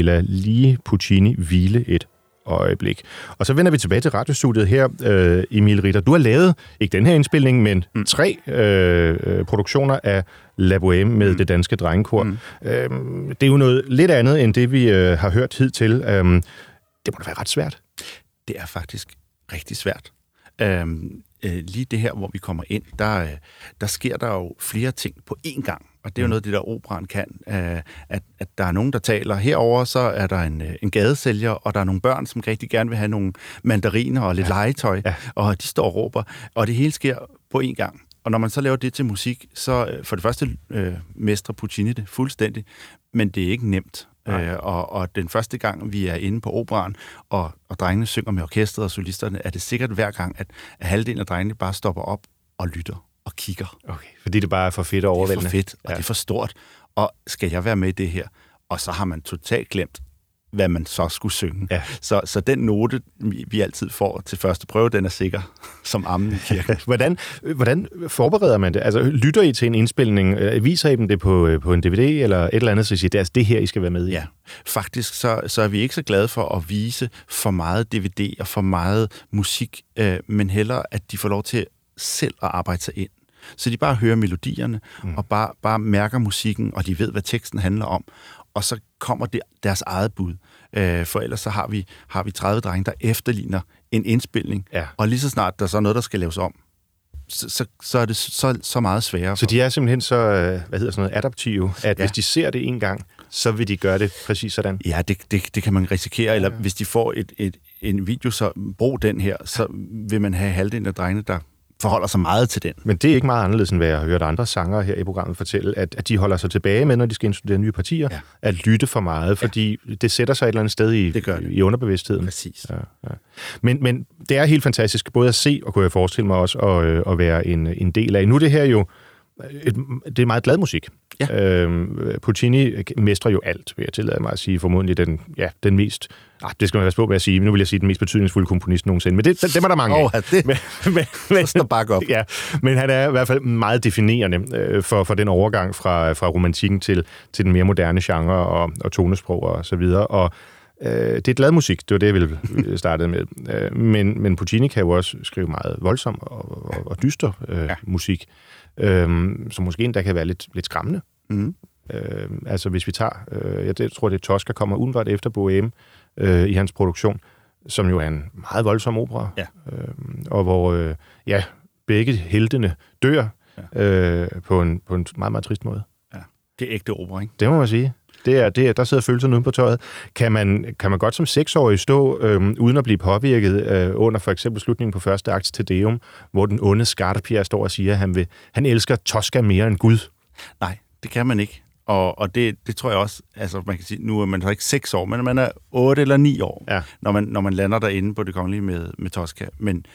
Vi lader lige Puccini hvile et øjeblik. Og så vender vi tilbage til radiostudiet her, øh, Emil Ritter. Du har lavet, ikke den her indspilning, men mm. tre øh, øh, produktioner af La Bohème med mm. det danske drengekor. Mm. Øh, det er jo noget lidt andet, end det vi øh, har hørt hidtil. Øh, det må da være ret svært. Det er faktisk rigtig svært. Øhm, øh, lige det her, hvor vi kommer ind, der, øh, der sker der jo flere ting på én gang. Og det er jo noget af det, der operan kan. Øh, at, at der er nogen, der taler. Herover så er der en, øh, en gadesælger, og der er nogle børn, som rigtig gerne vil have nogle mandariner og lidt ja. legetøj. Ja. Og de står og råber. Og det hele sker på én gang. Og når man så laver det til musik, så øh, for det første øh, mestrer Puccini det fuldstændig, men det er ikke nemt. Øh, og, og den første gang, vi er inde på operan, og, og drengene synger med orkestret og solisterne, er det sikkert hver gang, at, at halvdelen af drengene bare stopper op og lytter og kigger. Okay. Fordi det bare er for fedt og Det er overvældende. for fedt, og ja. det er for stort. Og skal jeg være med i det her? Og så har man totalt glemt, hvad man så skulle synge. Ja. Så, så den note, vi vi altid får til første prøve, den er sikker som ammen i kirken. Hvordan, hvordan forbereder man det? Altså, lytter I til en indspilning? Øh, Viser I dem det på, øh, på en DVD eller et eller andet, så I siger, det er altså det her, I skal være med i? Ja, faktisk så, så er vi ikke så glade for at vise for meget DVD og for meget musik, øh, men hellere, at de får lov til selv at arbejde sig ind. Så de bare hører melodierne, mm. og bare, bare mærker musikken, og de ved, hvad teksten handler om. Og så kommer det deres eget bud. Øh, for ellers så har vi, har vi 30 drenge, der efterligner en indspilning. Ja. Og lige så snart der så er noget, der skal laves om, så, så, så er det så, så meget sværere. Så de er simpelthen så, øh, hvad hedder sådan noget, adaptive, at ja. Ja. hvis de ser det en gang, så vil de gøre det præcis sådan. Ja, det, det, det kan man risikere. Eller hvis de får et, et, en video, så brug den her, så vil man have halvdelen af drengene, der forholder sig meget til den. Men det er ikke meget anderledes, end hvad jeg har hørt andre sanger her i programmet fortælle, at, at de holder sig tilbage med, når de skal instudere nye partier, ja. At lytte for meget, fordi ja. det sætter sig et eller andet sted i, Det gør det. i underbevidstheden. Præcis. Ja, ja. Men, men det er helt fantastisk, både at se, og kunne jeg forestille mig også, at, øh, at være en, en del af. Nu er det her jo, et, det er meget glad musik. Ja. Øhm, Puccini mestrer jo alt, vil jeg tillade mig at sige, formodentlig den, ja, den mest, ah, det skal man passe på med at sige, nu vil jeg sige den mest betydningsfulde komponist nogensinde, men det, dem er der mange af. Åh, ja, det- men, men, men, står bakke op. Ja, men han er i hvert fald meget definerende øh, for, for den overgang fra, fra romantikken til, til den mere moderne genre og, og tonesprog og så videre. Og øh, det er glad musik, det var det, jeg ville starte med. Øh, men, men Puccini kan jo også skrive meget voldsom og, og, og dyster øh, ja. musik, øh, som måske endda kan være lidt, lidt skræmmende. Mm. Øh, altså hvis vi tager, øh, jeg tror det er Tosca kommer udenbart efter Bohème øh, i hans produktion, som jo er en meget voldsom opera, Ja. øh, og hvor øh, ja, begge heltene dør ja. øh, på, en, på en meget, meget trist måde. Det er ægte opera, ikke? Det må man sige. Det er, det er, der sidder følelserne uden på tøjet. Kan man, kan man godt som seksårig stå øhm, uden at blive påvirket øh, under for eksempel slutningen på første akt til Deum, hvor den onde Scarpia står og siger, at han, vil, han elsker Tosca mere end Gud? Nej, det kan man ikke. Og, og det, det tror jeg også, altså man kan sige, nu er man så ikke seks år, men man er otte eller ni år, Ja. når, man, når man lander derinde på det kongelige med, med Tosca. Men,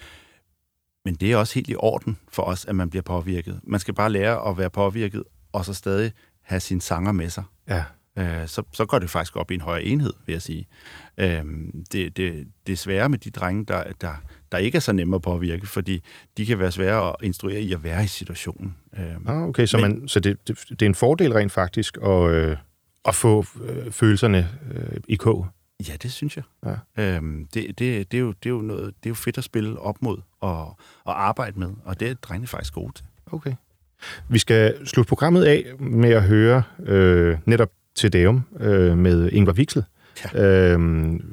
men det er også helt i orden for os, at man bliver påvirket. Man skal bare lære at være påvirket, og så stadig have sine sanger med sig. Ja. Øh, så, så går det faktisk op i en højere enhed, vil jeg sige. Øh, det, det, det er sværere med de drenge, der, der, der ikke er så nemme at påvirke, fordi de kan være svære at instruere i at være i situationen. Øh, Ah, okay, så, Men- man, så det, det, det er en fordel rent faktisk at, øh, at få øh, følelserne øh, i kog. Ja, det synes jeg. Ja. Øhm, det, det, det, er jo, det, er jo noget, det er jo fedt at spille op mod og, og arbejde med, og det er drengene faktisk gode til. Okay. Vi skal slutte programmet af med at høre øh, netop til Deum øh, med Ingvar Wixel Ja. øh,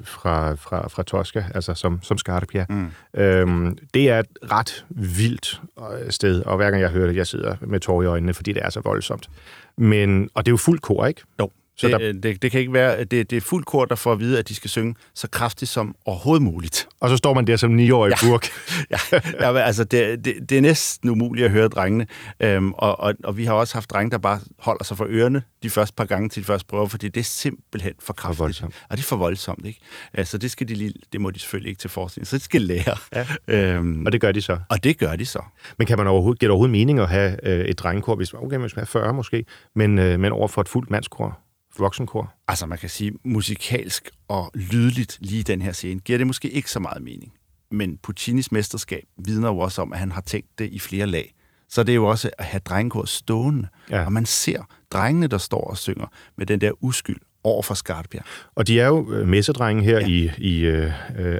fra, fra, fra Tosca, altså som, som Scarpia. Mm. Øhm, det er et ret vildt øh, sted, og hver gang jeg hører det, jeg sidder med tårer i øjnene, fordi det er så voldsomt. Men, og det er jo fuldt kor, ikke? Jo, Så det, der- det, det kan ikke være, det, det er fuldt kort, der får at vide, at de skal synge så kraftigt som overhovedet muligt. Og så står man der som niårig ja. burk. Ja, ja, altså, det, det, det er næsten umuligt at høre drengene, øhm, og, og, og vi har også haft drenge, der bare holder sig for ørerne de første par gange til de første prøver, fordi det er simpelthen for kraftigt. voldsomt. Og det er for voldsomt, ikke? Altså, det, skal de lige, det må de selvfølgelig ikke til forskning, så de skal lære. Ja. Øhm, Og det gør de så. og det gør de så. Men kan man overhovedet, giver det overhovedet mening at have øh, et drengekor, hvis okay, man skal have 40 måske, men, øh, men over for et fuldt mandskor, voksenkor? Altså, man kan sige, musikalsk og lydligt lige i den her scene, giver det måske ikke så meget mening. Men Puccinis mesterskab vidner jo også om, at han har tænkt det i flere lag. Så det er jo også at have drengekor stående. Ja. Og man ser drengene, der står og synger med den der uskyld over for Scarpia. Og de er jo øh, messedrenge her ja. I, i øh,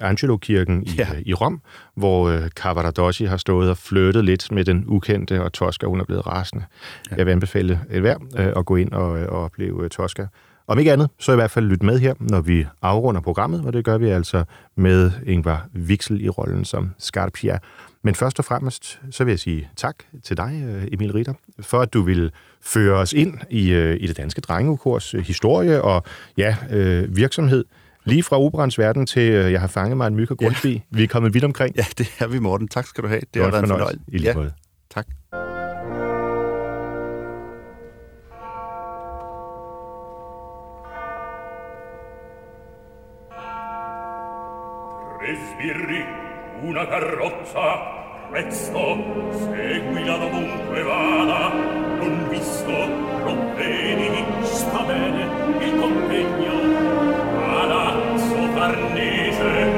Angelo-kirken i, Ja. i Rom, hvor øh, Cavaradossi har stået og flyttet lidt med den ukendte, og Tosca, hun er blevet rasende. Ja. Jeg vil anbefale et hver øh, at gå ind og, og opleve øh, Tosca. Om ikke andet, så i hvert fald lyt med her, når vi afrunder programmet, og det gør vi altså med Ingvar Wixel i rollen som Scarpia. Men først og fremmest, så vil jeg sige tak til dig, Emil Ritter, for at du vil føre os ind i, øh, i det danske drengekors øh, historie og ja, øh, virksomhed. Lige fra operans verden til, øh, jeg har fanget mig en myg og Grundtvig. Ja. Vi er kommet vidt omkring. Ja, det er vi, Morten. Tak skal du have. Det var har været en fornøjelse. fornøjelse. I lige Ja, måde. tak. Tre sbirri, una carrozza, prezzo seguila dovunque vada non visto non vedi sta bene il contegno vada sofarnese